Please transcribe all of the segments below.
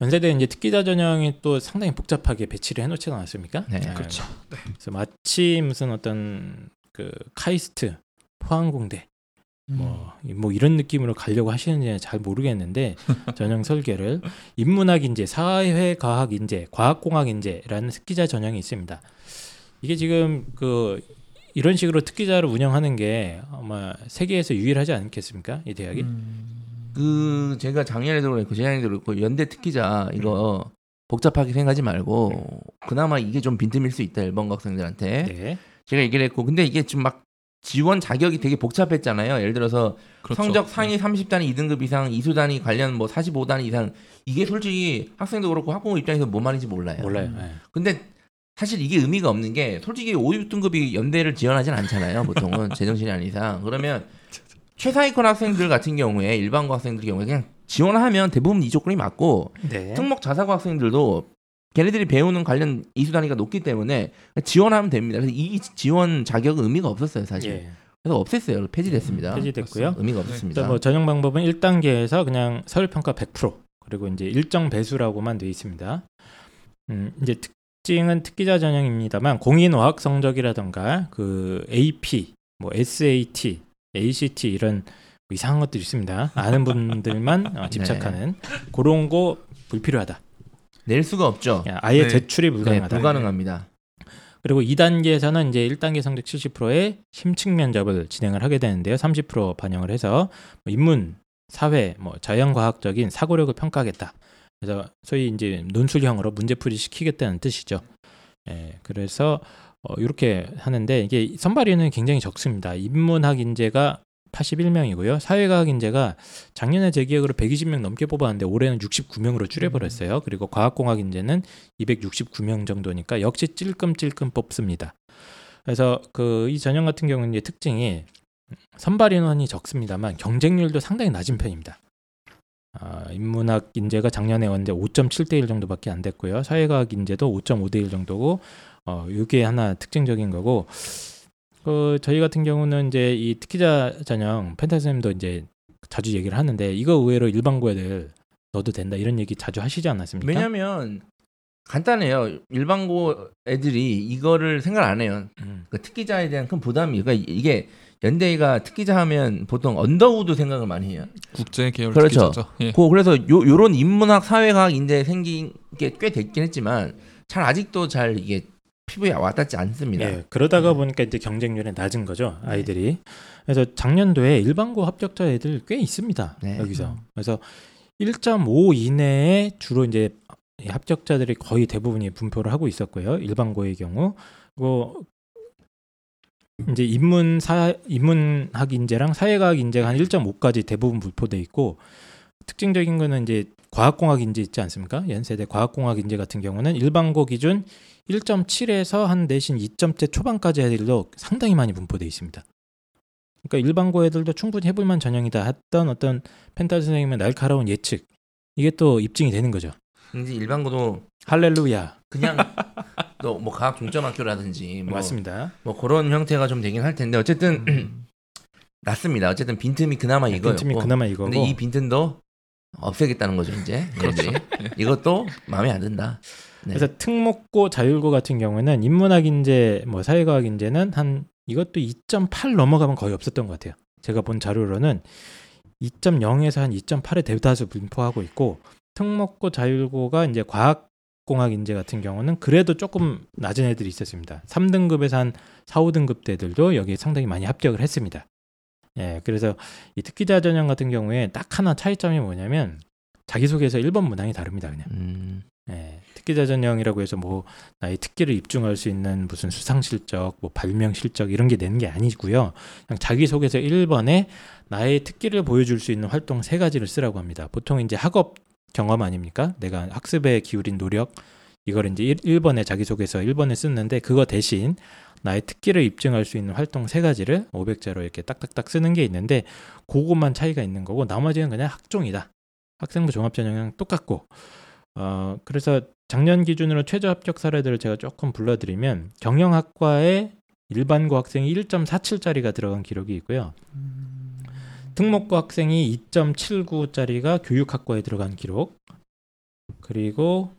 연세대 이제 특기자 전형이 또 상당히 복잡하게 배치를 해놓지 않았습니까? 네, 그렇죠. 그래서 마치 무슨 어떤 그 카이스트 포항공대 뭐, 뭐 이런 느낌으로 가려고 하시는지 잘 모르겠는데 전형 설계를 인문학 인재, 사회과학 인재, 과학공학 인재라는 특기자 전형이 있습니다. 이게 지금 그 이런 식으로 특기자를 운영하는 게 아마 세계에서 유일하지 않겠습니까? 이 대학이. 음. 그 제가 작년에도 그렇고 재작년에도 그렇고 연대 특기자 이거 복잡하게 생각하지 말고 그나마 이게 좀 빈틈일 수 있다 일본 학생들한테 네. 제가 얘기를 했고 근데 이게 지금 막 지원 자격이 되게 복잡했잖아요. 예를 들어서 그렇죠. 성적 상위 30단위 2등급 이상 이수단위 관련 뭐 45단위 이상 이게 솔직히 학생도 그렇고 학부모 입장에서 뭔 말인지 몰라요. 몰라요. 네. 근데 사실 이게 의미가 없는 게 솔직히 5, 6등급이 연대를 지원하진 않잖아요. 보통은 제정신이 아닌 이상. 그러면 최상위권 학생들 같은 경우에 일반고 학생들 경우에 그냥 지원하면 대부분 이 조건이 맞고 네. 특목 자사고 학생들도 걔네들이 배우는 관련 이수 단위가 높기 때문에 지원하면 됩니다. 그래서 이 지원 자격은 의미가 없었어요, 사실. 예. 그래서 없앴어요. 폐지됐습니다. 폐지됐고요. 의미가 일단 없었습니다. 뭐 전형 방법은 1단계에서 그냥 서류 평가 100% 그리고 이제 일정 배수라고만 돼 있습니다. 음, 이제 특징은 특기자 전형입니다만 공인 어학 성적이라던가 그 AP, 뭐 SAT, ACT 이런 뭐 이상한 것들이 있습니다. 아는 분들만 어, 집착하는 그런 거 불필요하다. 낼 수가 없죠. 야, 아예 네. 제출이 네, 불가능하다. 불가능합니다. 그리고 2단계에서는 이제 1단계 성적 70%의 심층 면접을 진행을 하게 되는데요. 30% 반영을 해서 뭐 인문, 사회, 뭐 자연과학적인 사고력을 평가하겠다. 그래서 소위 이제 논술형으로 문제풀이 시키겠다는 뜻이죠. 예, 그래서 어, 이렇게 하는데 이게 선발위는 굉장히 적습니다. 인문학 인재가 81명이고요. 사회과학 인재가 작년에 제 기억으로 120명 넘게 뽑았는데 올해는 69명으로 줄여버렸어요. 그리고 과학공학 인재는 269명 정도니까 역시 찔끔찔끔 뽑습니다. 그래서 그 이 전형 같은 경우는 이제 특징이 선발 인원이 적습니다만 경쟁률도 상당히 낮은 편입니다. 아, 인문학 인재가 작년에 언제 5.7대 1 정도밖에 안 됐고요. 사회과학 인재도 5.5대 1 정도고 어 이게 하나 특징적인 거고 그 저희 같은 경우는 이제 이 특기자 전형 펜타 선생님도 이제 자주 얘기를 하는데 이거 의외로 일반고 애들 넣어도 된다 이런 얘기 자주 하시지 않았습니까? 왜냐면 간단해요. 일반고 애들이 이거를 생각 안 해요. 음, 그 특기자에 대한 큰 부담이 그러니까 이게 연대가 특기자 하면 보통 언더우드 생각을 많이 해요. 국제 계열 그렇죠. 특기자죠. 예. 고 그래서 요 요런 인문학 사회과학 인재 생긴 게 꽤 됐긴 했지만 잘 아직도 잘 이게 피부에 와닿지 않습니다. 예, 그러다가 보니까 이제 경쟁률이 낮은 거죠 아이들이. 그래서 작년도에 일반고 합격자 애들 꽤 있습니다 네. 여기서. 그래서 1.5 이내에 주로 이제 이 합격자들이 거의 대부분이 분포를 하고 있었고요 일반고의 경우. 그리고 이제 인문 사 인문학 인재랑 사회과학 인재가 한 1.5까지 대부분 분포돼 있고 특징적인 거는 이제 과학공학 인재 있지 않습니까? 연세대 과학공학 인재 같은 경우는 일반고 기준 1.7에서 한 내신 2점대 초반까지 애들도 상당히 많이 분포돼 있습니다. 그러니까 일반고 애들도 충분히 해볼만 전형이다 했던 어떤 펜타 선생님의 날카로운 예측 이게 또 입증이 되는 거죠. 이제 일반고도 할렐루야 그냥 또 뭐 과학 중점 학교라든지 뭐, 맞습니다. 뭐 그런 형태가 좀 되긴 할 텐데 어쨌든 낫습니다. 어쨌든 빈틈이 그나마 이거였고. 빈틈이 그나마 이거고. 근데 이 빈틈도 없애겠다는 거죠 이제. 그렇지. 이것도 마음에 안 든다. 네. 그래서 특목고 자율고 같은 경우에는 인문학 인재, 뭐 사회과학 인재는 한 이것도 2.8 넘어가면 거의 없었던 것 같아요. 제가 본 자료로는 2.0에서 한 2.8의 대다수 분포하고 있고 특목고 자율고가 이제 과학 공학 인재 같은 경우는 그래도 조금 낮은 애들이 있었습니다. 3등급에서 한 4, 5등급 대들도 여기에 상당히 많이 합격을 했습니다. 예, 그래서 이 특기자 전형 같은 경우에 딱 하나 차이점이 뭐냐면 자기소개서 1번 문항이 다릅니다, 그냥. 음, 예, 특기자 전형이라고 해서 뭐 나의 특기를 입증할 수 있는 무슨 수상 실적, 뭐 발명 실적 이런 게 내는 게 아니고요. 그냥 자기소개서 1번에 나의 특기를 보여줄 수 있는 활동 세 가지를 쓰라고 합니다. 보통 이제 학업 경험 아닙니까? 내가 학습에 기울인 노력 이걸 이제 1, 번에 자기소개서 1번에 쓰는데 그거 대신 나의 특기를 입증할 수 있는 활동 세 가지를 500자로 이렇게 딱딱딱 쓰는 게 있는데 그것만 차이가 있는 거고 나머지는 그냥 학종이다. 학생부 종합전형이랑 똑같고 어 그래서 작년 기준으로 최저 합격 사례들을 제가 조금 불러드리면 경영학과에 일반고 학생이 1.47짜리가 들어간 기록이 있고요. 특목고 학생이 2.79짜리가 교육학과에 들어간 기록. 그리고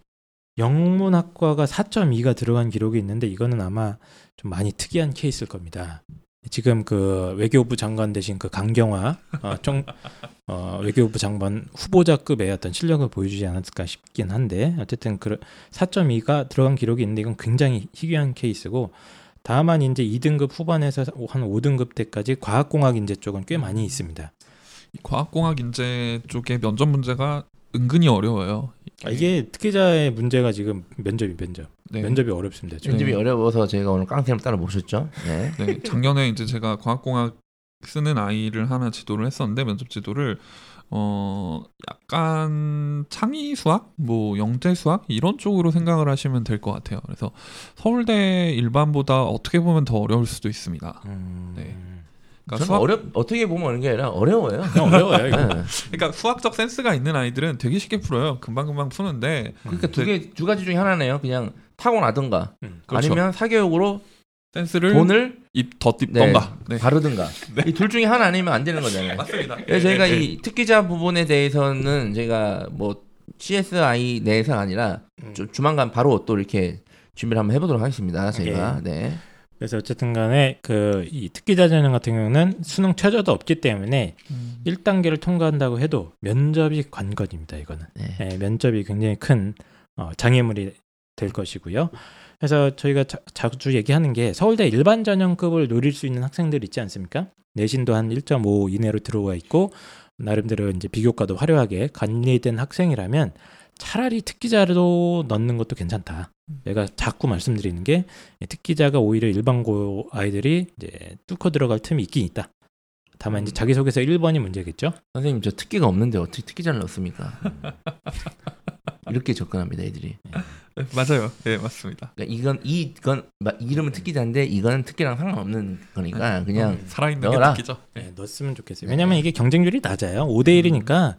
영문학과가 4.2가 들어간 기록이 있는데 이거는 아마 좀 많이 특이한 케이스일 겁니다. 지금 그 외교부 장관 대신 그 강경화 어, 좀, 어, 외교부 장관 후보자급의 어떤 실력을 보여주지 않았을까 싶긴 한데 어쨌든 그 4.2가 들어간 기록이 있는데 이건 굉장히 희귀한 케이스고 다만 이제 2등급 후반에서 한 5등급 때까지 과학공학 인재 쪽은 꽤 많이 있습니다. 이 과학공학 인재 쪽의 면접 문제가 은근히 어려워요. 아, 이게 특기자의 문제가 지금 면접이 면접. 네. 면접이 어렵습니다. 지금. 면접이 어려워서 제가 오늘 깡패를 따라 모셨죠. 네. 네, 작년에 이제 제가 과학공학 쓰는 아이를 하나 지도를 했었는데 면접 지도를 어 약간 창의 수학, 뭐 영재 수학 이런 쪽으로 생각을 하시면 될 것 같아요. 그래서 서울대 일반보다 어떻게 보면 더 어려울 수도 있습니다. 음... 네. 저는 그러니까 수학, 어렵 어떻게 보면 어려운 게 아니라 어려워요. 그냥 어려워요. 이거. 네. 그러니까 수학적 센스가 있는 아이들은 되게 쉽게 풀어요. 금방 금방 푸는데 그러니까 두개두 가지 중에 하나네요. 그냥 타고나든가 음. 그렇죠. 아니면 사교육으로 센스를 돈을 입더 띠던가. 네. 바르든가 이둘 중에 하나 아니면 안 되는 거잖아요. 맞습니다. 그래서 저희가 네, 이 특기자 부분에 대해서는 제가 뭐 CSI 내에서가 아니라 음. 주, 조만간 바로 또 이렇게 준비를 한번 해보도록 하겠습니다. 저희가 네. 그래서 어쨌든 간에 그 이 특기자 전형 같은 경우는 수능 최저도 없기 때문에 음. 1단계를 통과한다고 해도 면접이 관건입니다. 이거는. 네. 예, 면접이 굉장히 큰 어, 장애물이 될 것이고요. 그래서 저희가 자, 자주 얘기하는 게 서울대 일반 전형급을 노릴 수 있는 학생들 있지 않습니까? 내신도 한 1.5 이내로 들어와 있고 나름대로 이제 비교과도 화려하게 관리된 학생이라면 차라리 특기자로 넣는 것도 괜찮다. 내가 자꾸 말씀드리는 게 특기자가 오히려 일반고 아이들이 이제 뚫고 들어갈 틈이 있긴 있다. 다만 이제 자기소개서 1번이 문제겠죠. 선생님 저 특기가 없는데 어떻게 특기자를 넣습니까? 이렇게 접근합니다, 애들이. 네, 맞아요. 네 맞습니다. 그러니까 이건 이건 마- 이름은 특기자인데 이거는 특기랑 상관없는 거니까 그냥 음, 살아있는 넣어라. 게 느끼죠. 네, 넣었으면 좋겠어요. 왜냐면 이게 경쟁률이 낮아요. 5대 1이니까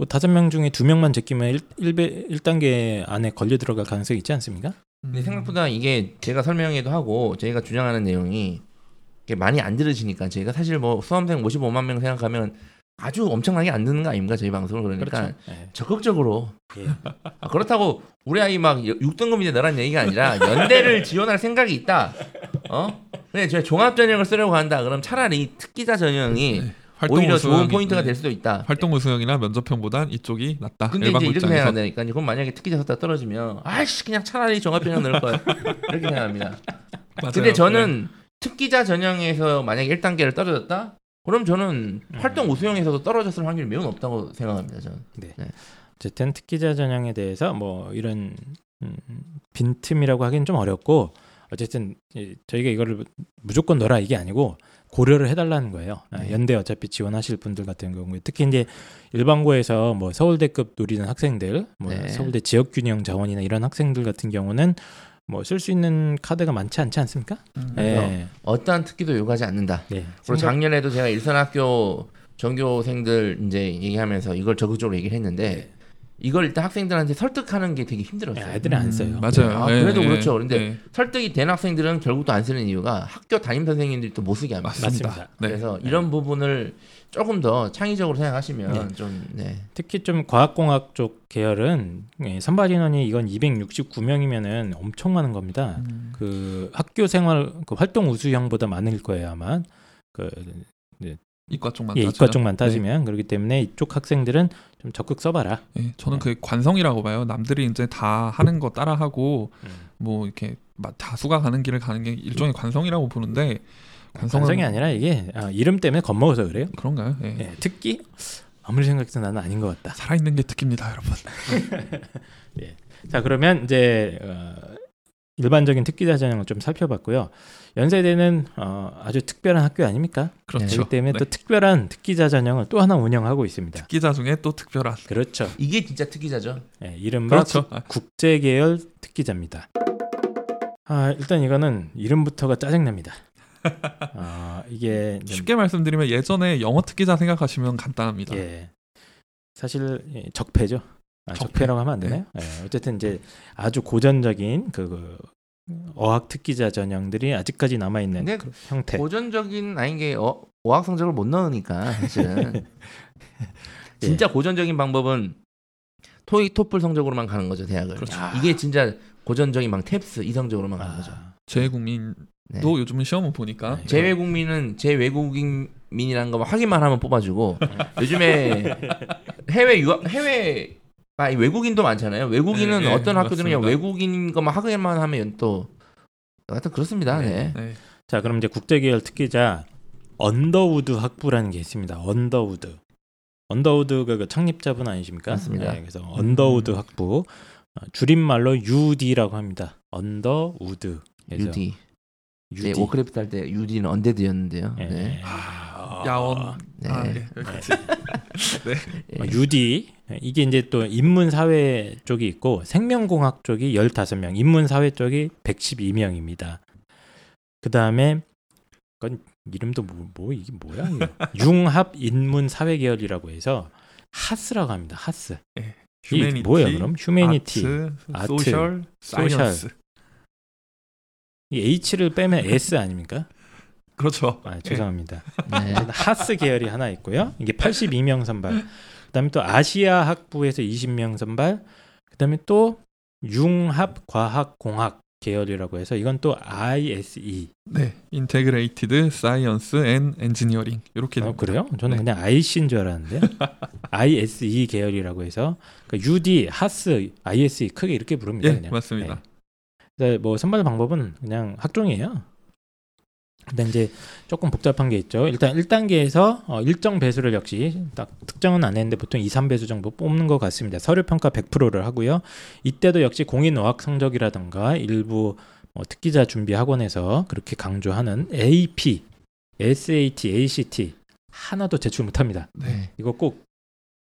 뭐 다섯 명 중에 두 명만 제끼면 1, 1, 1단계 안에 걸려 들어갈 가능성이 있지 않습니까? 근데 생각보다 이게 제가 설명해도 하고 저희가 주장하는 내용이 많이 안 들으시니까 저희가 사실 뭐 수험생 55만 명 생각하면 아주 엄청나게 안 듣는 거 아닙니까 저희 방송을 그러니까 그렇죠. 네. 적극적으로 예. 아, 그렇다고 우리 아이 막 6등급인데 너란 얘기가 아니라 연대를 지원할 생각이 있다. 어? 근데 저희 종합 전형을 쓰려고 한다. 그럼 차라리 특기자 전형이 네. 오히려 좋은 우수형이- 포인트가 네. 될 수도 있다. 활동 우수형이나 면접형보단 이쪽이 낫다. 근데 이제 이렇게. 생각한다니까. 그럼 만약에 특기자 썼다 떨어지면 아이씨 그냥 차라리 종합 전형 넣을 거야. 이렇게 생각합니다. 맞아요. 근데 저는 특기자 전형에서 만약에 1단계를 떨어졌다? 그럼 저는 음. 활동 우수형에서도 떨어졌을 확률이 매우 높다고 생각합니다. 저는. 어쨌든 특기자 전형에 대해서 뭐 이런 음, 빈틈이라고 하기는 좀 어렵고 어쨌든 이- 저희가 이거를 무조건 넣어라 이게 아니고 고려를 해달라는 거예요. 아, 네. 연대 어차피 지원하실 분들 같은 경우에 특히 이제 일반고에서 뭐 서울대급 노리는 학생들, 뭐 네. 서울대 지역균형 자원이나 이런 학생들 같은 경우는 뭐 쓸 수 있는 카드가 많지 않지 않습니까? 음. 네. 어떠한 특기도 요구하지 않는다. 네. 그리고 작년에도 제가 일선학교 전교생들 이제 얘기하면서 이걸 적극적으로 얘기를 했는데 이걸 일단 학생들한테 설득하는 게 되게 네, 힘들었어요. 애들이 안 써요. 음, 맞아요. 아, 예, 그래도 예, 그렇죠. 그런데 예. 설득이 된 학생들은 결국 또 안 쓰는 이유가 학교 담임 선생님들이 또 못 쓰게 합니다. 맞습니다. 맞습니다. 네. 그래서 이런 부분을 조금 더 창의적으로 생각하시면 네. 좀 네. 특히 좀 과학공학 쪽 계열은 예, 선발 인원이 이건 269명이면은 엄청 많은 겁니다. 음. 그 학교 생활 그 활동 우수형보다 많을 거예요 아마. 그 이과 쪽만 예, 따지면. 이과 쪽만 따지면 그렇기 때문에 이쪽 학생들은 좀 적극 써봐라. 네. 예, 저는 네. 그 관성이라고 봐요. 남들이 이제 다 하는 거 따라하고 음. 뭐 이렇게 막 다수가 가는 길을 가는 게 일종의 관성이라고 보는데 관성은 관성이 아니라 이게 아, 이름 때문에 겁먹어서 그래요. 그런가요? 예. 예, 특기 아무리 생각해도 나는 아닌 것 같다. 살아있는 게 특기입니다, 여러분. 자 그러면 이제 어, 일반적인 특기자 전형을 좀 살펴봤고요. 연세대는 어, 아주 특별한 학교 아닙니까? 그렇죠. 그렇기 때문에 네. 또 특별한 특기자 전형을 또 하나 운영하고 있습니다. 특기자 중에 또 특별한 그렇죠. 이게 진짜 특기자죠. 예, 이른바 그렇죠. 아, 국제 계열 특기자입니다. 아 일단 이거는 이름부터가 짜증납니다. 아 이게 좀- 쉽게 말씀드리면 예전에 영어 특기자 생각하시면 간단합니다. 예 사실 예, 적폐죠. 아, 적폐. 적폐라고 하면 안 되나요? 예, 어쨌든 이제 아주 고전적인 그, 그 어학 특기자 전형들이 아직까지 남아 있는 그 형태. 고전적인 아닌 게 어, 어학 성적을 못 넣으니까 사실은 예. 진짜 고전적인 방법은 토익 토플 성적으로만 가는 거죠 대학을. 그렇죠. 이게 진짜 고전적인 막 텝스 이 성적으로만 가는 거죠. 아, 재외국민도 네. 요즘은 시험을 보니까 네. 재외국민은 재외국민이라는 거 확인만 하면 뽑아주고 요즘에 해외 유학 해외 아 외국인도 많잖아요. 외국인은 네, 네, 어떤 학교들은. 외국인 것만 확인만 하면 또 하여튼 그렇습니다. 네. 네. 자, 그럼 이제 국제계열 특기자 언더우드 학부라는 게 있습니다. 언더우드. 언더우드가 그 창립자분 아니십니까? 맞습니다. 네, 그래서 언더우드 학부 어, 줄임말로 UD라고 합니다. 언더우드. 그래서 UD. UD. 네, 워크래프트 할 때 UD는 언데드였는데요. 예. 네. 아, 야원 네. 아, 네. 여기까지. 어, UD 이게 이제 또 인문사회 쪽이 있고 생명공학 쪽이 15명, 인문사회 쪽이 112명입니다. 그 다음에 그건 이름도 뭐, 뭐 이게 뭐야? 융합 인문 사회 계열이라고 해서 HASS라고 합니다. HASS. Humanity, 뭐예요, 그럼? Humanity, art, art, social, social. Science. 이 H를 빼면 ass 아닙니까? 그렇죠. 아, 죄송합니다. 네. HASS 계열이 하나 있고요. 이게 82명 선발. 그다음에 또 아시아 학부에서 20명 선발. 그다음에 또 융합 과학 공학 계열이라고 해서 이건 또 ISE. 네, Integrated Science and Engineering 이렇게 어. 그래요? 저는 네. 그냥 IC인 줄 알았는데요. ISE 계열이라고 해서 그러니까 UD, 하스, ISE 크게 이렇게 부릅니다. 예, 그냥. 맞습니다. 네. 뭐 선발 방법은 그냥 학종이에요. 근데 이제 조금 복잡한 게 있죠. 일단 1단계에서 어, 일정 배수를 역시 딱 특정은 안 했는데 보통 2, 3배수 정도 뽑는 것 같습니다. 서류 평가 100%를 하고요. 이때도 역시 공인 어학 성적이라든가 일부 뭐 특기자 준비 학원에서 그렇게 강조하는 AP, SAT, ACT 하나도 제출 못 합니다. 네. 이거 꼭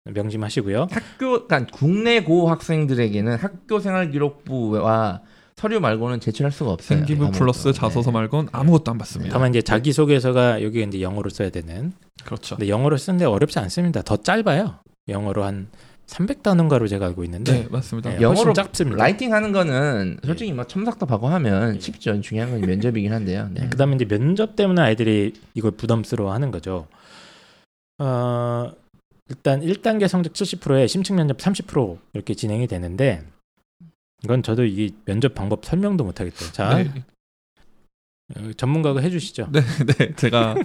명심하시고요. 학교 그러니까 국내 고 학생들에게는 학교 생활 기록부와 서류 말고는 제출할 수가 없어요. 생기부 아무것도. 플러스 자소서 네. 말고는 아무것도 안 받습니다. 다만 이제 자기 소개서가 여기 이제 영어로 써야 되는 그렇죠. 근데 영어로 쓰는데 어렵지 않습니다. 더 짧아요. 영어로 한 300단어인가로 제가 알고 있는데 네, 맞습니다. 네, 영어로 짧습니다. writing 하는 거는 솔직히 뭐 첨삭도 하고 하면 예. 쉽죠. 중요한 건 면접이긴 한데요. 네. 그 다음에 이제 면접 때문에 아이들이 이걸 부담스러워하는 거죠. 어, 일단 1단계 성적 70%에 심층 면접 30% 이렇게 진행이 되는데 이건 저도 이 면접 방법 설명도 못 하겠어요. 자, 네, 어, 전문가가 해주시죠. 네, 네, 제가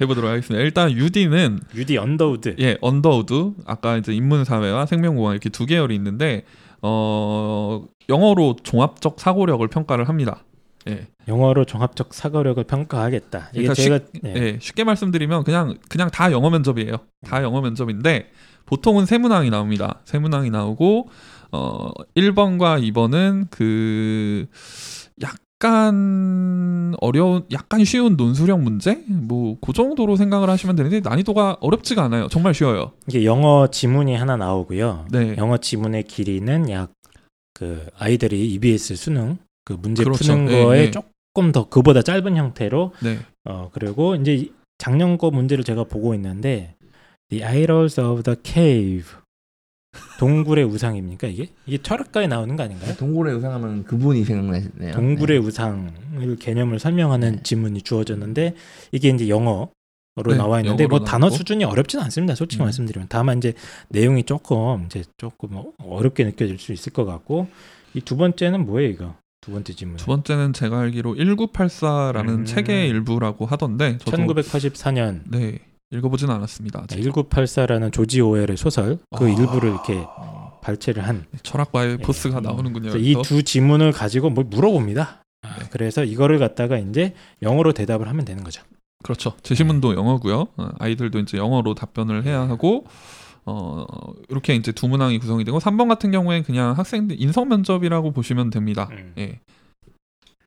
해보도록 하겠습니다. 일단 UD는 UD 언더우드. 예, 언더우드 아까 이제 인문사회와 생명공학 이렇게 두 계열이 있는데 어 영어로 종합적 사고력을 평가를 합니다. 예, 영어로 종합적 사고력을 평가하겠다. 이게 그러니까 제가 예. 예. 쉽게 말씀드리면 그냥 그냥 다 영어 면접이에요. 다 영어 면접인데 보통은 세 문항이 나옵니다. 세 문항이 나오고 어 1번과 2번은 그 약간 어려운 약간 쉬운 논술형 문제 뭐 그 정도로 생각을 하시면 되는데 난이도가 어렵지가 않아요. 정말 쉬워요. 이게 영어 지문이 하나 나오고요. 네. 영어 지문의 길이는 약 그 아이들이 EBS 수능 그 문제 그렇죠. 푸는 예, 거에 예. 조금 더 그보다 짧은 형태로 네. 어 그리고 이제 이 작년 거 문제를 제가 보고 있는데 The Idols of the Cave 동굴의 우상입니까 이게 이게 철학가에 나오는 거 아닌가요? 동굴의 의상하면 그분이 생각나네요. 동굴의 우상을 개념을 설명하는 네. 지문이 주어졌는데 이게 이제 영어로 네, 나와 있는데 영어로 뭐 단어 나오고. 수준이 어렵진 않습니다. 솔직히 음. 말씀드리면 다만 이제 내용이 조금 이제 조금 어- 어렵게 느껴질 수 있을 것 같고 이 두 번째는 뭐예요 이거 두 번째 지문 두 번째는 제가 알기로 1984라는 음. 책의 일부라고 하던데 저도 1984년 네 읽어보진 않았습니다. 아직. 1984라는 조지 오웰의 소설 그 아. 일부를 이렇게 발췌를 한 철학과의 네. 포스가 나오는군요. 이. 두 지문을 가지고 뭘 물어봅니다. 아, 네. 그래서 이거를 갖다가 이제 영어로 대답을 하면 되는 거죠. 그렇죠. 제시문도 영어고요. 어, 아이들도 이제 영어로 답변을 해야 하고 어 이렇게 이제 두 문항이 구성이 되고 3번 같은 경우에 그냥 학생들 인성 면접이라고 보시면 됩니다. 음. 예.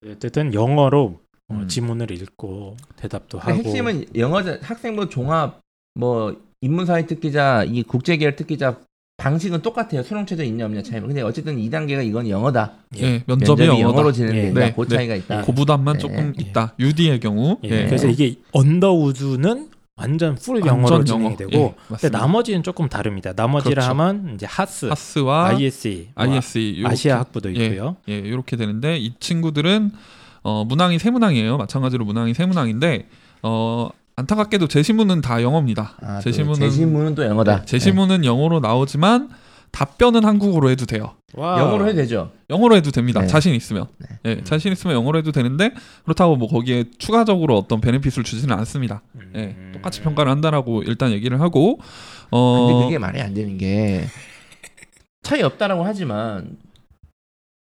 어쨌든 영어로 어, 음. 지문을 읽고 대답도 그러니까 하고 핵심은 영어 학생부 종합 뭐 인문사회 특기자 이 국제계열 특기자 방식은 똑같아요. 수능 최저 있냐 없냐 차이. 근데 어쨌든 2단계가 이건 영어다. 예, 면접이, 영어다. 영어로 진행된다. 예. 그 네, 차이가 있다. 고부담만 네. 조금 예. 있다. UD의 경우. 예, 예. 그래서 이게 언더우드는 완전 풀 완전 영어로 영어. 진행이 되고 예, 근데. 나머지는 조금 다릅니다. 나머지를 그렇죠. 하면 이제 하스, 하스와 ISE, 뭐 ISE 아시아 학부도 예. 있고요. 예, 이렇게 되는데 이 친구들은 어, 문항이 세 문항이에요. 마찬가지로 문항이 세 문항인데 어, 안타깝게도 제시문은 다 영어입니다. 아, 제시문은 제시문은 또 영어다. 네, 제시문은 영어로 나오지만 답변은 한국어로 해도 돼요. 와. 영어로 해도 되죠. 영어로 해도 됩니다. 네. 자신 있으면. 네. 예, 음. 자신 있으면 영어로 해도 되는데 그렇다고 뭐 거기에 추가적으로 어떤 베네핏을 주지는 않습니다. 음. 예, 똑같이 평가를 한다라고 일단 얘기를 하고 어 근데 그게 말이 안 되는 게 차이 없다라고 하지만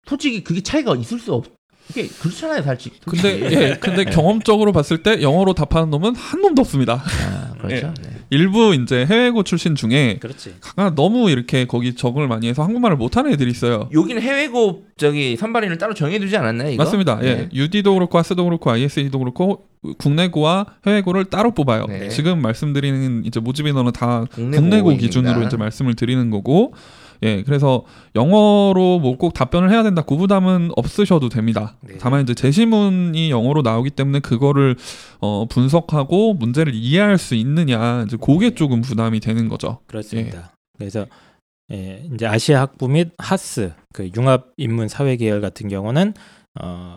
솔직히 그게 차이가 있을 수 없. 이게 그렇잖아요, 솔직히. 근데. 예, 근데 경험적으로 봤을 때 영어로 답하는 놈은 한 놈도 없습니다. 아, 그렇죠. 네. 일부 이제 해외고 출신 중에 그렇지. 아, 너무 이렇게 거기 적응을 많이 해서 한국말을 못하는 애들이 있어요. 여기는 해외고 저기 선발인을 따로 정해두지 않았나요? 이거? 맞습니다. 예, 네. UD도 그렇고 하스도 그렇고 ISE도 그렇고 국내고와 해외고를 따로 뽑아요. 네. 지금 말씀드리는 이제 모집 인원은 다 국내고 국내고. 기준으로 이제 말씀을 드리는 거고, 예, 그래서 영어로 뭐 꼭 답변을 해야 된다. 그 부담은 없으셔도 됩니다. 네. 다만 이제 제시문이 영어로 나오기 때문에 그거를 어, 분석하고 문제를 이해할 수 있느냐, 이제 그게 조금 부담이 되는 거죠. 그렇습니다. 그래서 예, 이제 아시아 학부 및 하스 그 융합 인문 사회 계열 같은 경우는 어,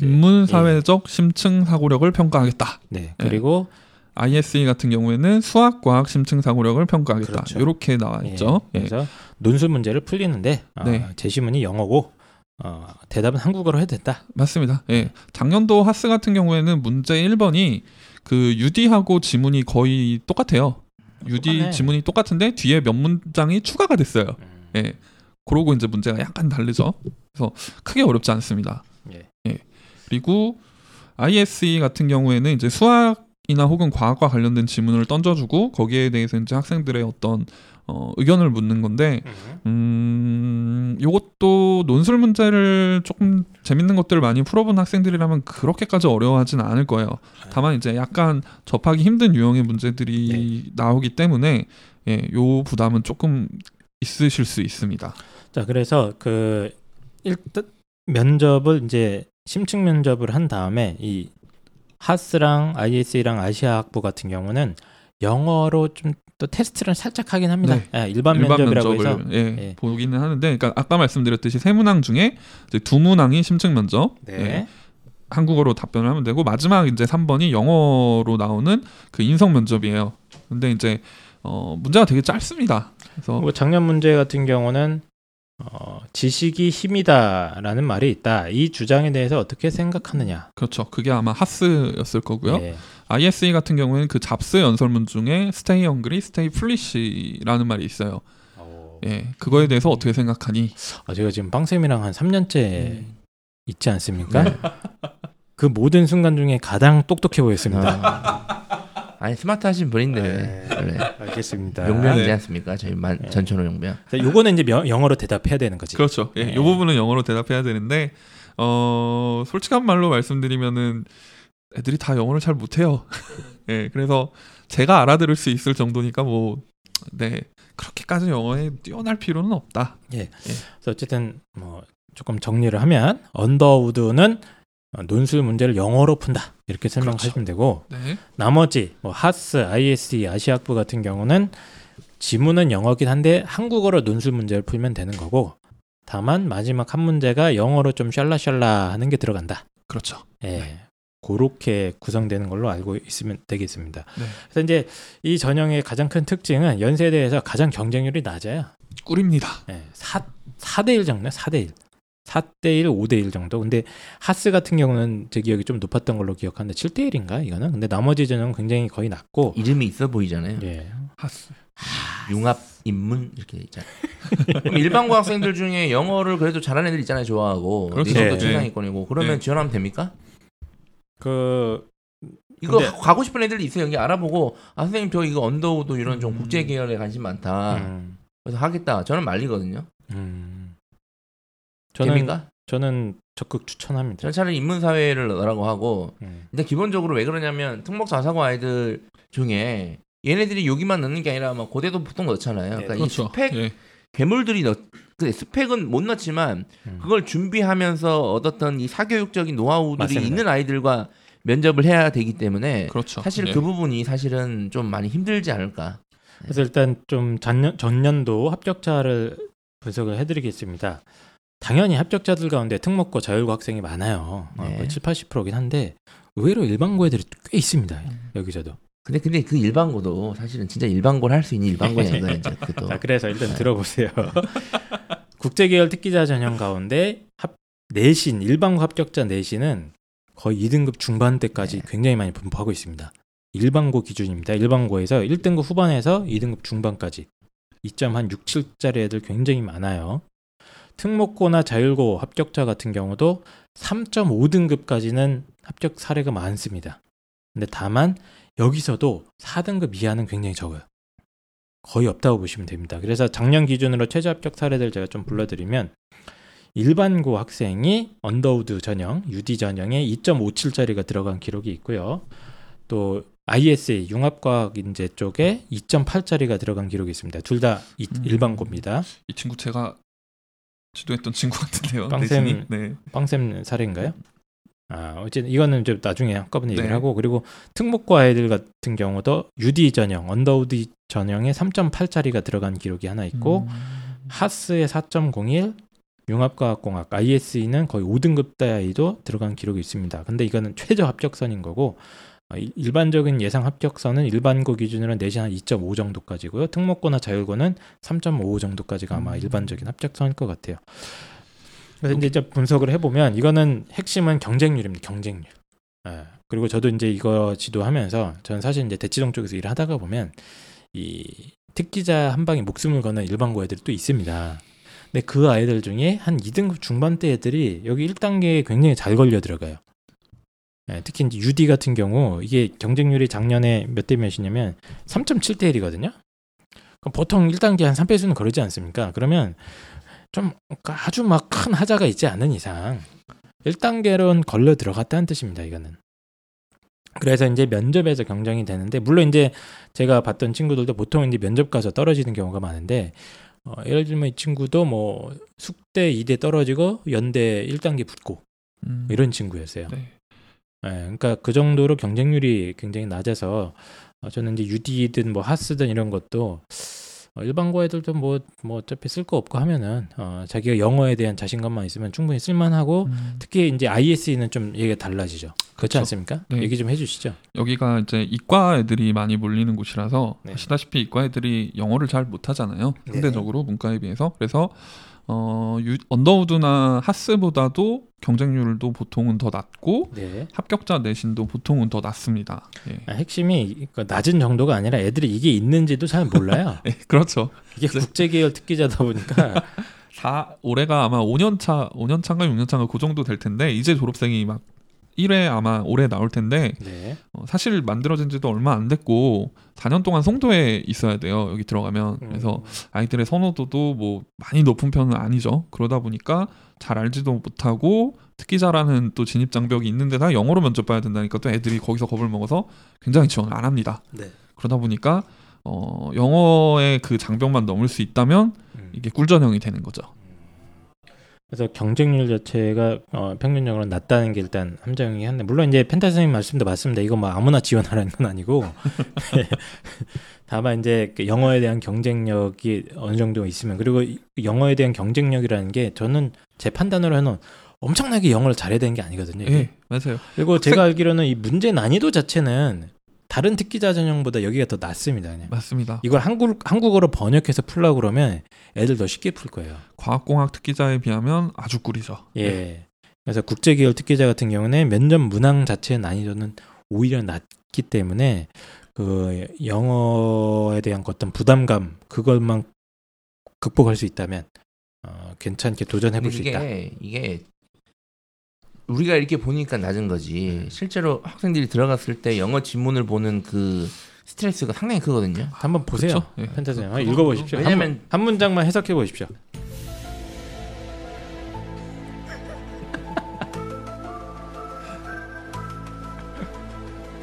인문 사회적 심층 사고력을 평가하겠다. 네 그리고 ISE 같은 경우에는 수학, 과학, 심층 사고력을 평가하겠다. 그렇죠. 이렇게 나와 예, 있죠. 예. 그래서 논술 문제를 풀리는데 어, 네. 제시문이 영어고 어, 대답은 한국어로 해도 된다. 맞습니다. 예. 작년도 하스 같은 경우에는 문제 1번이 그 UD하고 지문이 거의 똑같아요. UD 똑같네. 지문이 똑같은데 뒤에 몇 문장이 추가가 됐어요. 예. 그러고 이제 문제가 약간 다르죠. 그래서 크게 어렵지 않습니다. 예. 그리고 ISE 같은 경우에는 이제 수학이나 혹은 과학과 관련된 지문을 던져주고 거기에 대해서 이제 학생들의 어떤 어, 의견을 묻는 건데 음, 요것도 논술 문제를 조금 재밌는 것들을 많이 풀어본 학생들이라면 그렇게까지 어려워하진 않을 거예요. 다만 이제 약간 접하기 힘든 유형의 문제들이 나오기 때문에 예, 요 부담은 조금 있으실 수 있습니다. 자 그래서 그 일단 면접을 이제 심층 면접을 한 다음에 이 하스랑 IS랑 아시아 학부 같은 경우는 영어로 좀 또 테스트를 살짝 하긴 합니다. 네. 예, 일반, 일반 면접이라고 면접을 해서 예, 예. 보기는 하는데, 그러니까 아까 말씀드렸듯이 세 문항 중에 이제 두 문항이 심층 면접, 네. 예, 한국어로 답변을 하면 되고 마지막 이제 3번이 영어로 나오는 그 인성 면접이에요. 근데 이제 어, 문제가 되게 짧습니다. 그래서 뭐 작년 문제 같은 경우는 어, 지식이 힘이다라는 말이 있다. 이 주장에 대해서 어떻게 생각하느냐? 그렇죠. 그게 아마 하스였을 거고요. 예. ISE 같은 경우에는 그 잡스 연설문 중에 stay hungry, stay foolish라는 말이 있어요. 예, 그거에 대해서 어떻게 생각하니? 아, 제가 지금 빵쌤이랑 한 3년째 음. 있지 않습니까? 네. 그 모든 순간 중에 가장 똑똑해 보였습니다. 아. 아니 스마트하신 분인데 네. 알겠습니다. 용병이지 네. 않습니까? 저희 만, 네. 전천후 용병. 자, 요거는 이제 명- 영어로 대답해야 되는 거지. 그렇죠. 예, 네. 이 부분은 영어로 대답해야 되는데 어, 솔직한 말로 말씀드리면은 애들이 다 영어를 잘 못해요. 예, 그래서 제가 알아들을 수 있을 정도니까 뭐 네. 그렇게까지 영어에 뛰어날 필요는 없다. 그래서 어쨌든 뭐 조금 정리를 하면 언더우드는 어, 논술 문제를 영어로 푼다 이렇게 설명하시면 되고 네. 나머지 뭐 하스, ISE, 아시아학부 같은 경우는 지문은 영어긴 한데 한국어로 논술 문제를 풀면 되는 거고 다만 마지막 한 문제가 영어로 좀 샬라샬라 하는 게 들어간다. 그렇죠. 예. 그렇게 구성되는 걸로 알고 있으면 되겠습니다. 네. 그래서 이제 이 전형의 가장 큰 특징은 연세대에서 가장 경쟁률이 낮아요. 꿀입니다. 예. 4, 4대 1 정도 4대 1. 4대 1, 5대 1 정도. 근데 하스 같은 경우는 제 기억이 좀 높았던 걸로 기억하는데 7대 1인가 이거는. 근데 나머지 전형은 굉장히 거의 낮고 이름이 있어 보이잖아요. 예. 하스. 융합 인문 이렇게 돼 있잖아요. 그럼 일반 고 학생들 중에 영어를 그래도 잘하는 애들 있잖아요. 좋아하고 그렇죠. 리더도 네. 최상위권이고 그러면 네. 지원하면 됩니까? 그 이거 근데- 가고 싶은 애들이 있어요. 여기 알아보고 아 선생님 저 이거 언더우드 이런 좀 음. 국제 계열에 관심 많다. 음, 그래서 하겠다. 저는 말리거든요. 음. 저는 됩니까? 저는 적극 추천합니다. 저는 차라리 인문 사회를 넣으라고 하고 음. 근데 기본적으로 왜 그러냐면 특목 자사고 아이들 중에 얘네들이 여기만 넣는 게 아니라 막 고대도 보통 넣잖아요. 그러니까 이 그렇죠. 스펙 예. 괴물들이 넣그 스펙은 못 넣지만 음. 그걸 준비하면서 얻었던 이 사교육적인 노하우들이 맞습니다. 있는 아이들과 면접을 해야 되기 때문에 그렇죠. 사실 예. 그 부분이 사실은 좀 많이 힘들지 않을까. 그래서 일단 좀 전년, 전년도 합격자를 분석을 해드리겠습니다. 당연히 합격자들 가운데 특목고 자율고 학생이 많아요. 어, 네. 거의 7, 80%긴 한데 의외로 일반고 애들이 꽤 있습니다. 음. 여기서도. 근데 근데 그 일반고도 사실은 진짜 일반고를 할 수 있는 일반고냐 이거는 이제 그것도 자, 그래서 일단 들어보세요. 국제계열 특기자 전형 가운데 합, 내신 일반고 합격자 내신은 거의 2등급 중반대까지 굉장히 많이 분포하고 있습니다. 일반고 기준입니다. 일반고에서 1등급 후반에서 2등급 중반까지 2.한 6, 7짜리 애들 굉장히 많아요. 특목고나 자율고 합격자 같은 경우도 3.5등급까지는 합격 사례가 많습니다. 근데 다만 여기서도 4등급 이하는 굉장히 적어요. 거의 없다고 보시면 됩니다. 그래서 작년 기준으로 최저 합격 사례들 제가 좀 불러드리면 일반고 학생이 언더우드 전형, UD 전형에 2.57짜리가 들어간 기록이 있고요. 또 ISE 융합과학 인재 쪽에 2.8짜리가 들어간 기록이 있습니다. 둘다 음. 일반고입니다. 이 친구 제가 지도했던 친구 같은데요. 내신이? 네. 빵쌤 사례인가요? 아, 어쨌든 이거는 좀 나중에 한꺼번에 얘기를 네. 하고 그리고 특목고 아이들 같은 경우도 UD 전형, 언더우드 전형에 3.8짜리가 들어간 기록이 하나 있고 음. HASS의 4.01, 융합과학공학 ISE는 거의 5등급대도 들어간 기록이 있습니다. 근데 이거는 최저 합격선인 거고 어, 일- 일반적인 예상 합격선은 일반고 기준으로는 내신 한 2.5 정도까지고요. 특목고나 자율고는 3.55 정도까지가 아마 음. 일반적인 합격선일 것 같아요. 그래서 이제 좀 분석을 해보면 이거는 핵심은 경쟁률입니다. 경쟁률. 예. 그리고 저도 이제 이거 지도하면서 저는 사실 이제 대치동 쪽에서 일을 하다가 보면 이 특기자 한 방에 목숨을 거는 일반고 애들이 또 있습니다. 근데 그 아이들 중에 한 2등급 중반대 애들이 여기 1단계에 굉장히 잘 걸려 들어가요. 예, 특히 이제 UD 같은 경우 이게 경쟁률이 작년에 몇 대 몇이냐면 3.7대 1이거든요. 그럼 보통 1단계 한 3배수는 그러지 않습니까? 그러면 좀 아주 막 큰 하자가 있지 않은 이상 1단계로는 걸려 들어갔다는 뜻입니다. 이거는. 그래서 이제 면접에서 경쟁이 되는데 물론 이제 제가 봤던 친구들도 보통 이제 면접 가서 떨어지는 경우가 많은데 어, 예를 들면 이 친구도 뭐 숙대 2대 떨어지고 연대 1단계 붙고 음. 이런 친구였어요. 네. 예, 그러니까 그 정도로 경쟁률이 굉장히 낮아서 어, 저는 이제 UD든 뭐 하스든 이런 것도 어, 일반고 애들도 뭐, 뭐 어차피 쓸 거 없고 하면은 어, 자기가 영어에 대한 자신감만 있으면 충분히 쓸만하고 음. 특히 이제 ISE는 좀 얘기가 달라지죠. 그렇지. 않습니까? 네. 얘기 좀 해주시죠. 여기가 이제 이과 애들이 많이 몰리는 곳이라서 네. 아시다시피 이과 애들이 영어를 잘 못하잖아요. 네. 상대적으로 문과에 비해서 그래서 어, 유, 언더우드나 하스보다도 경쟁률도 보통은 더 낮고 네. 합격자 내신도 보통은 더 낮습니다. 예. 아, 핵심이 그 낮은 정도가 아니라 애들이 이게 있는지도 잘 몰라요. 예, 그렇죠. 이게 국제 계열 특기자다 보니까 4 올해가 아마 5년 차, 5년 차인가 6년 차인가 그 정도 될 텐데 이제 졸업생이 막 1회 아마 올해 나올 텐데 네. 어, 사실 만들어진 지도 얼마 안 됐고 4년 동안 송도에 있어야 돼요. 여기 들어가면. 음. 그래서 아이들의 선호도도 뭐 많이 높은 편은 아니죠. 그러다 보니까 잘 알지도 못하고 특기자라는 또 진입 장벽이 있는데 다 영어로 면접 봐야 된다니까 또 애들이 거기서 겁을 먹어서 굉장히 지원을 안 합니다. 네. 그러다 보니까 어, 영어의 그 장벽만 넘을 수 있다면 음. 이게 꿀전형이 되는 거죠. 그래서 경쟁률 자체가 어, 평균적으로 낮다는 게 일단 함정이 한데 물론 이제 펜타 선생님 말씀도 맞습니다. 이거 뭐 아무나 지원하라는 건 아니고 다만 이제 그 영어에 대한 경쟁력이 어느 정도 있으면 그리고 이 영어에 대한 경쟁력이라는 게 저는 제 판단으로 해는 엄청나게 영어를 잘해야 되는 게 아니거든요. 예, 맞아요. 그리고 제가 알기로는 이 문제 난이도 자체는 다른 특기자 전형보다 여기가 더 낮습니다. 그냥. 맞습니다. 이걸 한국 한국어로 번역해서 풀라 고 그러면 애들 더 쉽게 풀 거예요. 과학공학 특기자에 비하면 아주 꿀이죠. 예. 그래서 국제계열 특기자 같은 경우는 면접 문항 자체의 난이도는 오히려 낮기 때문에 그 영어에 대한 어떤 부담감 그것만 극복할 수 있다면 어, 괜찮게 도전해 볼 수 있다. 이게 우리가 이렇게 보니까 낮은 거지. 실제로 학생들이 들어갔을 때 영어 지문을 보는 그 스트레스가 상당히 크거든요. 한번 보세요. 그쵸? 예. 펜타님 그거- 읽어 보십시오. 왜냐면 한 문장만 해석해 보십시오.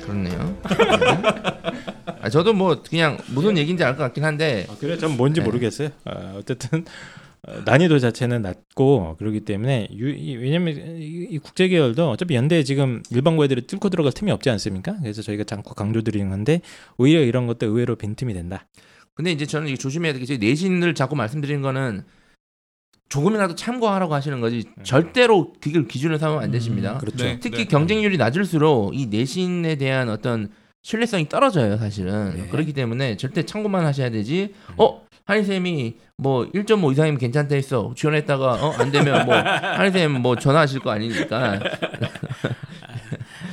그렇네요. 아, 저도 뭐 그냥 무슨 얘기인지 알 것 같긴 한데 아, 그래, 전 뭔지 네. 모르겠어요. 어, 어쨌든 어, 난이도 자체는 낮고 그렇기 때문에 유, 이, 왜냐면 이, 이 국제 계열도 어차피 연대 지금 일반 고 애들이 뚫고 들어갈 틈이 없지 않습니까? 그래서 저희가 자꾸 강조드리는 건데 오히려 이런 것도 의외로 빈틈이 된다. 근데 이제 저는 조심해야 되게 제 내신을 자꾸 말씀드리는 거는 조금이라도 참고하라고 하시는 거지 절대로 그걸 기준을 삼으면 안 되십니다. 그렇죠. 네. 특히 경쟁률이 낮을수록 이 내신에 대한 어떤 신뢰성이 떨어져요, 사실은. 네. 그렇기 때문에 절대 참고만 하셔야 되지. 어, 한희쌤이 뭐 1.5 이상이면 괜찮다 했어. 지원했다가 어, 안 되면 뭐 한희쌤 뭐 전화하실 거 아니니까.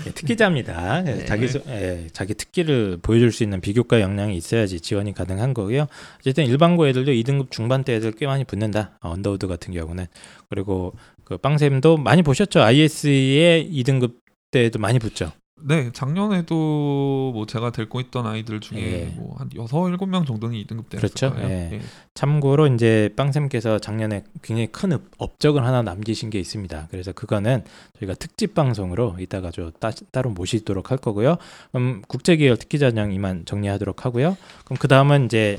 예, 특기자입니다. 예, 네. 자기 소- 예, 자기 특기를 보여줄 수 있는 비교과 역량이 있어야지 지원이 가능한 거고요. 어쨌든 일반고 애들도 2등급 중반대 애들 꽤 많이 붙는다. 어, 언더우드 같은 경우는 그리고 그 빵쌤도 많이 보셨죠? ISE 2등급 때도 많이 붙죠. 네, 작년에도 뭐 제가 데리고 있던 아이들 중에 예. 뭐한 여섯 일곱 명 정도는 2등급 대였을 그렇죠. 예. 예. 참고로 이제 빵쌤께서 작년에 굉장히 큰 업- 업적을 하나 남기신 게 있습니다. 그래서 그거는 저희가 특집 방송으로 이따가 저 따, 따로 모시도록 할 거고요. 그럼 국제계열 특기전형 이만 정리하도록 하고요. 그럼 그 다음은 이제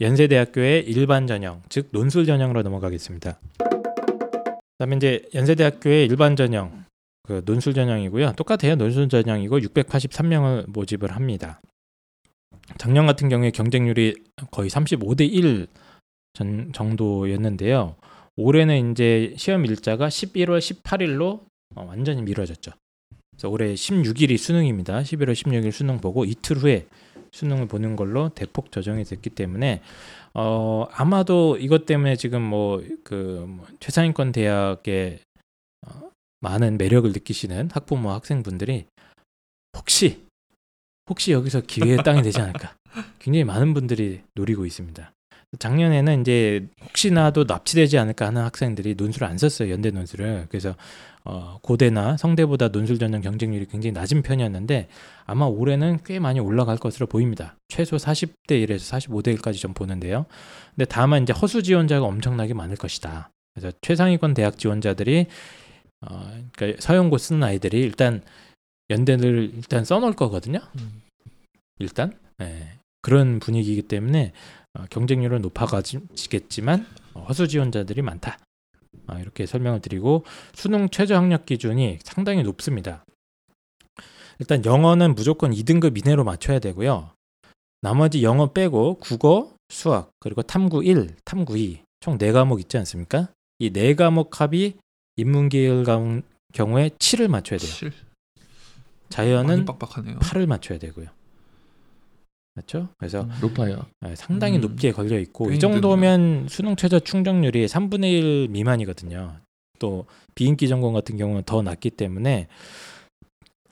연세대학교의 일반 전형, 즉 논술 전형으로 넘어가겠습니다. 그다음에 이제 연세대학교의 일반 전형, 그 논술 전형이고요. 똑같아요. 논술 전형이고 683명을 모집을 합니다. 작년 같은 경우에 경쟁률이 거의 35대 1 전, 정도였는데요. 올해는 이제 시험 일자가 11월 18일로 어, 완전히 미뤄졌죠. 그래서 올해 16일이 수능입니다. 11월 16일 수능 보고 이틀 후에 수능을 보는 걸로 대폭 조정이 됐기 때문에 어, 아마도 이것 때문에 지금 뭐그 뭐 최상위권 대학의 어, 많은 매력을 느끼시는 학부모 학생분들이 혹시 혹시 여기서 기회의 땅이 되지 않을까? 굉장히 많은 분들이 노리고 있습니다. 작년에는 이제 혹시나도 납치되지 않을까 하는 학생들이 논술을 안 썼어요 연대 논술을. 그래서 어, 고대나 성대보다 논술 전형 경쟁률이 굉장히 낮은 편이었는데 아마 올해는 꽤 많이 올라갈 것으로 보입니다. 최소 40대 1에서 45대 1까지 좀 보는데요. 근데 다만 이제 허수 지원자가 엄청나게 많을 것이다. 그래서 최상위권 대학 지원자들이 어, 그러니까 서영고 쓰는 아이들이 일단 연대를 일단 써놓을 거거든요 일단 예, 그런 분위기이기 때문에 어, 경쟁률은 높아가지겠지만 어, 허수 지원자들이 많다. 아, 이렇게 설명을 드리고 수능 최저 학력 기준이 상당히 높습니다. 일단 영어는 무조건 2등급 이내로 맞춰야 되고요. 나머지 영어 빼고 국어, 수학, 그리고 탐구 1, 탐구 2, 총 4과목 있지 않습니까? 이 4과목 합이 인문계열 가- 경우에 7을 맞춰야 돼요. 실 많이 자연은 빡빡하네요. 8을 맞춰야 되고요. 맞죠? 그래서 높아요. 네, 상당히 음. 높게 걸려 있고 꽤이 정도면 수능 최저 충족률이 3분의 1 미만이거든요. 또 비인기 전공 같은 경우는 더 낮기 때문에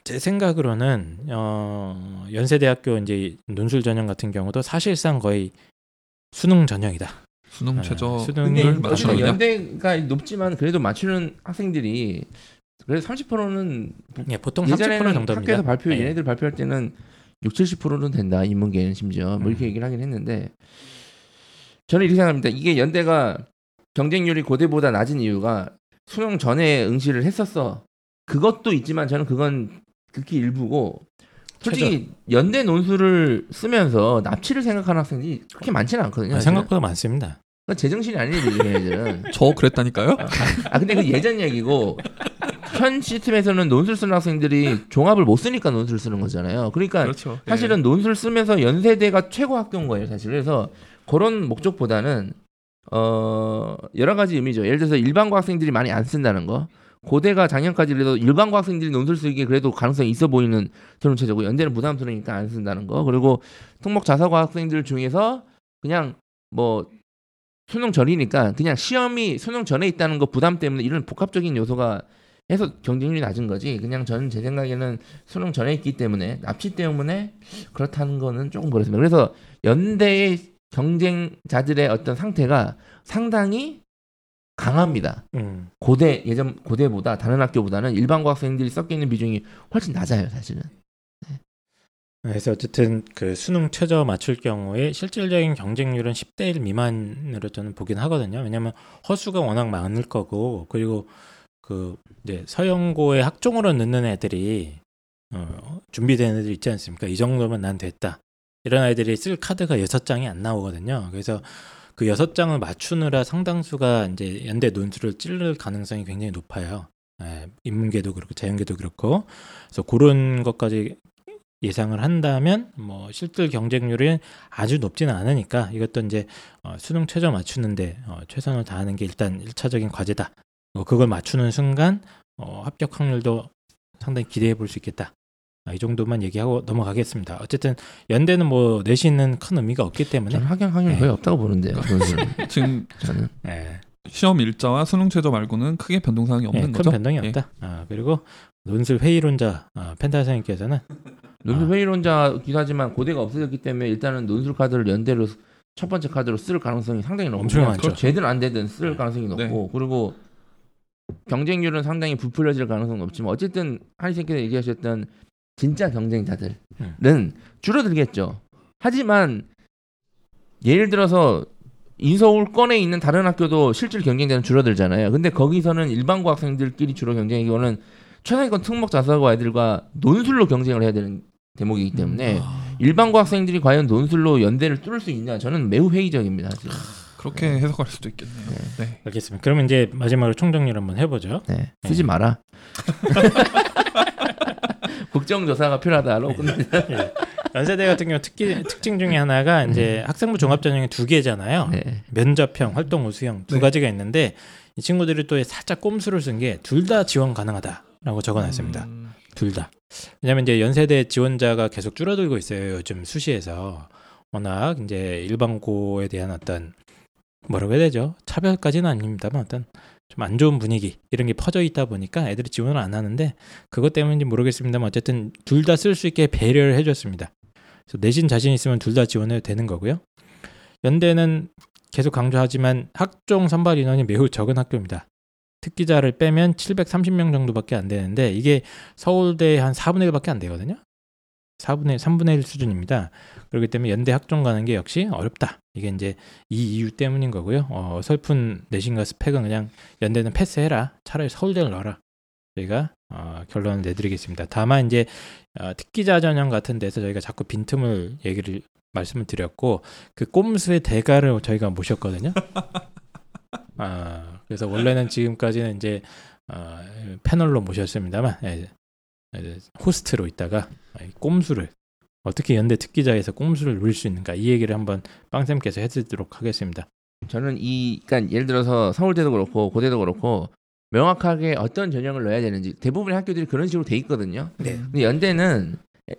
제 생각으로는 어, 연세대학교 이제 논술 전형 같은 경우도 사실상 거의 수능 전형이다. 수능 아, 최저 수능을 맞추느냐? 연대가 높지만 그래도 맞추는 학생들이 그래도 30%는 예, 보통 30% 예전에는 정도입니다. 학교에서 발표 예. 얘네들 발표할 때는 6, 70%는 된다 인문계는 심지어 뭐 이렇게 음. 얘기를 하긴 했는데 저는 이렇게 생각합니다. 이게 연대가 경쟁률이 고대보다 낮은 이유가 수능 전에 응시를 했었어. 그것도 있지만 저는 그건 극히 일부고 솔직히 연대 논술을 쓰면서 납치를 생각하는 학생들이 그렇게 많지는 않거든요. 아. 생각보다 많습니다. 그건 제정신이 아닌 일이죠, 얘네들은. 저 그랬다니까요? 아 근데 그 예전 얘기고 현 시스템에서는 논술 쓰는 학생들이 종합을 못 쓰니까 논술 쓰는 거잖아요. 그러니까 그렇죠. 예. 사실은 논술 쓰면서 연세대가 최고 학교인 거예요, 사실. 그래서 그런 목적보다는 어 여러 가지 의미죠. 예를 들어서 일반고 학생들이 많이 안 쓴다는 거. 고대가 작년까지 그래도 일반고 학생들이 논술 쓰기에 그래도 가능성이 있어 보이는 저는 체제고 연대는 부담스러우니까 안 쓴다는 거. 그리고 특목 자사고 학생들 중에서 그냥 뭐 수능 전이니까 그냥 시험이 수능 전에 있다는 거 부담 때문에 이런 복합적인 요소가 해서 경쟁률이 낮은 거지. 그냥 저는 제 생각에는 수능 전에 있기 때문에 납치 때문에 그렇다는 거는 조금 그렇습니다. 그래서 연대의 경쟁자들의 어떤 상태가 상당히 강합니다. 음. 고대 예전 고대보다 다른 학교보다는 일반고 학생들이 섞여 있는 비중이 훨씬 낮아요, 사실은. 그래서 어쨌든 그 수능 최저 맞출 경우에 실질적인 경쟁률은 10대 1 미만으로 저는 보긴 하거든요. 왜냐하면 허수가 워낙 많을 거고 그리고 그 이제 서영고의 학종으로 넣는 애들이 어, 준비된 애들 있지 않습니까? 이 정도면 난 됐다. 이런 아이들이 쓸 카드가 여섯 장이 안 나오거든요. 그래서 그 여섯 장을 맞추느라 상당수가 이제 연대 논술을 찌를 가능성이 굉장히 높아요. 예, 인문계도 그렇고 자연계도 그렇고 그래서 그런 것까지 예상을 한다면 뭐 실질 경쟁률이 아주 높지는 않으니까 이것도 이제 어, 수능 최저 맞추는데 어, 최선을 다하는 게 일단 일차적인 과제다. 어, 그걸 맞추는 순간 어, 합격 확률도 상당히 기대해 볼 수 있겠다. 아, 이 정도만 얘기하고 넘어가겠습니다. 어쨌든 연대는 뭐 내신은 큰 의미가 없기 때문에 저는 학연 확률이 네. 거의 없다고 보는데요. 지금 저는 예, 시험 일자와 수능 최저 말고는 크게 변동 사항이 예, 없는 큰 거죠. 변동이 예. 없다. 아, 그리고 논술 회의론자 아, 펜타 선생님께서는 논술 아. 회의론자 기사지만 고대가 없어졌기 때문에 일단은 논술 카드를 연대로 첫 번째 카드로 쓸 가능성이 상당히 높고 엄청 많죠. 되든 안 되든 쓸 네. 가능성이 네. 높고 그리고 경쟁률은 상당히 부풀려질 가능성은 없지만 어쨌든 한의생께서 얘기하셨던 진짜 경쟁자들은 음. 줄어들겠죠. 하지만 예를 들어서 인서울권에 있는 다른 학교도 실질 경쟁자는 줄어들잖아요. 근데 거기서는 일반고 학생들끼리 주로 경쟁이고는 최상위권 특목 자사고 애들과 논술로 경쟁을 해야 되는 대목이기 때문에 아, 일반고 학생들이 과연 논술로 연대를 뚫을 수 있냐 저는 매우 회의적입니다. 사실. 그렇게 해석할 수도 있겠네요. 네. 알겠습니다. 그러면 이제 마지막으로 총정리를 한번 해보죠. 네, 쓰지 마라. 국정조사가 필요하다로 끝내. 예. 연세대 같은 경우 특기, 특징 중에 하나가 이제 학생부 종합전형이 두 개잖아요. 네. 면접형, 활동 우수형 두 네. 가지가 있는데 이 친구들이 또 살짝 꼼수를 쓴 게 둘 다 지원 가능하다라고 적어놨습니다. 음, 둘 다. 왜냐하면 이제 연세대 지원자가 계속 줄어들고 있어요. 요즘 수시에서 워낙 이제 일반고에 대한 어떤 뭐라고 해야 되죠? 차별까지는 아닙니다만 어떤 좀 안 좋은 분위기 이런 게 퍼져 있다 보니까 애들이 지원을 안 하는데 그것 때문인지 모르겠습니다만 어쨌든 둘 다 쓸 수 있게 배려를 해줬습니다. 그래서 내신 자신 있으면 둘 다 지원해도 되는 거고요. 연대는 계속 강조하지만 학종 선발 인원이 매우 적은 학교입니다. 특기자를 빼면 730명 정도밖에 안 되는데 이게 서울대 한 4분의 1밖에 안 되거든요. 4분의 3분의 1 수준입니다. 그렇기 때문에 연대 학종 가는 게 역시 어렵다. 이게 이제 이 이유 때문인 거고요. 어, 설픈 내신과 스펙은 그냥 연대는 패스해라. 차라리 서울대를 넣어라. 저희가 어, 결론을 내드리겠습니다. 다만 이제 어, 특기자 전형 같은 데서 저희가 자꾸 빈틈을 얘기를 말씀을 드렸고 그 꼼수의 대가를 저희가 모셨거든요. 아 그래서 원래는 지금까지는 이제 어, 패널로 모셨습니다만 예, 예, 호스트로 있다가 이 꼼수를 어떻게 연대 특기자에서 꼼수를 누릴 수 있는가 이 얘기를 한번 빵쌤께서 해드리도록 하겠습니다. 저는 이 그러니까 예를 들어서 서울대도 그렇고 고대도 그렇고 명확하게 어떤 전형을 넣어야 되는지 대부분의 학교들이 그런 식으로 돼 있거든요. 네. 근데 연대는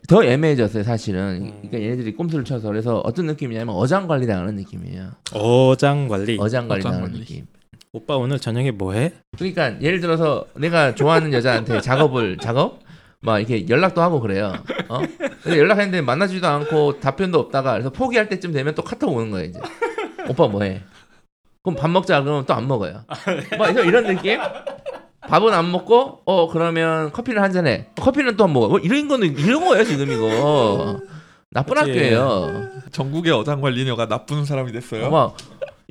더 애매해졌어요, 사실은. 음. 그러니까 얘네들이 꼼수를 쳐서 그래서 어떤 느낌이냐면 어장 관리 당하는 느낌이에요. 어장 관리. 어장 관리 어장 당하는 관리. 느낌. 오빠 오늘 저녁에 뭐 해? 그러니까 예를 들어서 내가 좋아하는 여자한테 작업을 작업 막 이렇게 연락도 하고 그래요. 어? 근데 연락했는데 만나지도 않고 답변도 없다가 그래서 포기할 때쯤 되면 또 카톡 오는 거예요, 이제. 오빠 뭐 해? 그럼 밥 먹자 그러면 또 안 먹어요. 막 이런, 이런 느낌? 밥은 안 먹고 어 그러면 커피를 한 잔 해. 커피는 또 안 먹어. 뭐 이런 거는 이런 거예요, 지금 이거. 나쁜 그치. 학교예요. 전국의 어장 관리녀가 나쁜 사람이 됐어요. 막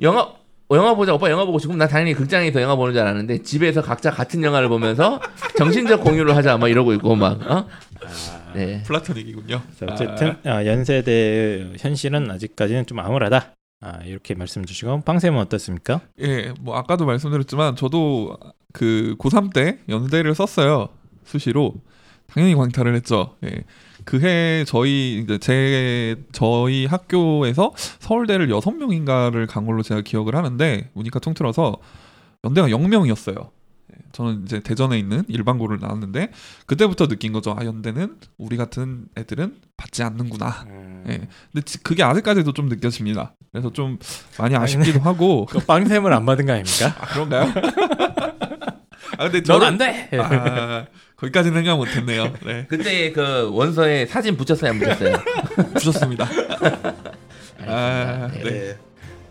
영화 어, 영화 보자 오빠 영화 보고 싶으면 나 당연히 극장에서 영화 보는 줄 알았는데 집에서 각자 같은 영화를 보면서 정신적 공유를 하자 막 이러고 있고 막 어? 아, 네. 플라토닉이군요. 그래서 어쨌든 아, 연세대 현실은 아직까지는 좀 암울하다. 아, 이렇게 말씀 주시고 빵쌤은 어떻습니까? 예, 뭐 아까도 말씀드렸지만 저도 그 고3 때 연대를 썼어요. 수시로. 당연히 광탈을 했죠. 예. 그해 저희 이제 제 저희 학교에서 서울대를 여섯 명인가를 간 걸로 제가 기억을 하는데 문이과 통틀어서 연대가 0명이었어요. 저는 이제 대전에 있는 일반고를 나왔는데 그때부터 느낀 거죠. 아 연대는 우리 같은 애들은 받지 않는구나. 예. 근데 지- 그게 아직까지도 좀 느껴집니다. 그래서 좀 많이 아쉽기도 하고 그 빵쌤을 안 받은 거 아닙니까? 아 그런가요? 아 근데 넌 저는 안 돼. 아, 거기까지는 생각 못했네요. 네, 그때 그 원서에 사진 붙였어요 안 붙였어요? 부셨습니다. 아, 알겠습니다. 네. 네. 네.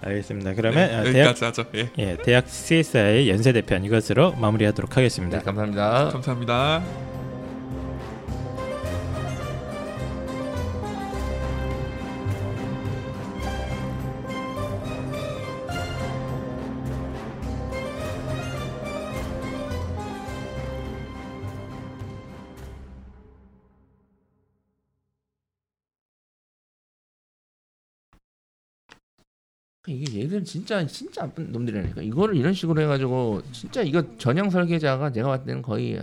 알겠습니다. 그러면 네, 아, 대학 하죠. 예, 예, 대학 CSI 연세 대 편 이것으로 마무리하도록 하겠습니다. 네, 감사합니다. 감사합니다. 이게 얘들 진짜 진짜 나쁜 놈들이라니까. 이거를 이런 식으로 해가지고 진짜 이거 전형 설계자가 내가 봤을 때는 거의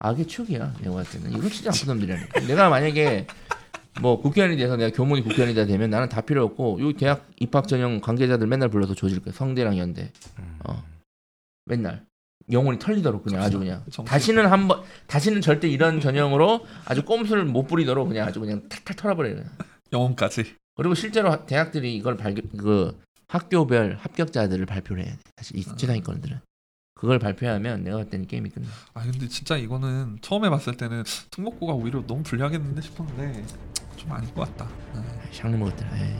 악의 축이야. 내가 봤을 때는 이거 진짜 나쁜 놈들이라니까. 내가 만약에 뭐 국회의원이 돼서 내가 교문이 국회의원이 되면 나는 다 필요 없고 요 대학 입학 전형 관계자들 맨날 불러서 조질 거야. 성대랑 연대. 음. 어. 맨날 영혼이 털리도록 그냥 아주 그냥 다시는 한번 다시는 절대 이런 전형으로 아주 꼼수를 못 부리도록 그냥 아주 그냥 탁탁 털어버려요. 영혼까지. 그리고 실제로 하- 대학들이 이걸 발견 그 학교별 합격자들을 발표를 해야 돼. 사실 이 최상위권들은. 그걸 발표하면 내가 봤을 때는 게임이 끝나. 아 근데 진짜 이거는 처음에 봤을 때는 특목고가 오히려 너무 불리하겠는데 싶었는데 좀 아닌 것 같다. 네. 아, 샹 먹었더라. 에이.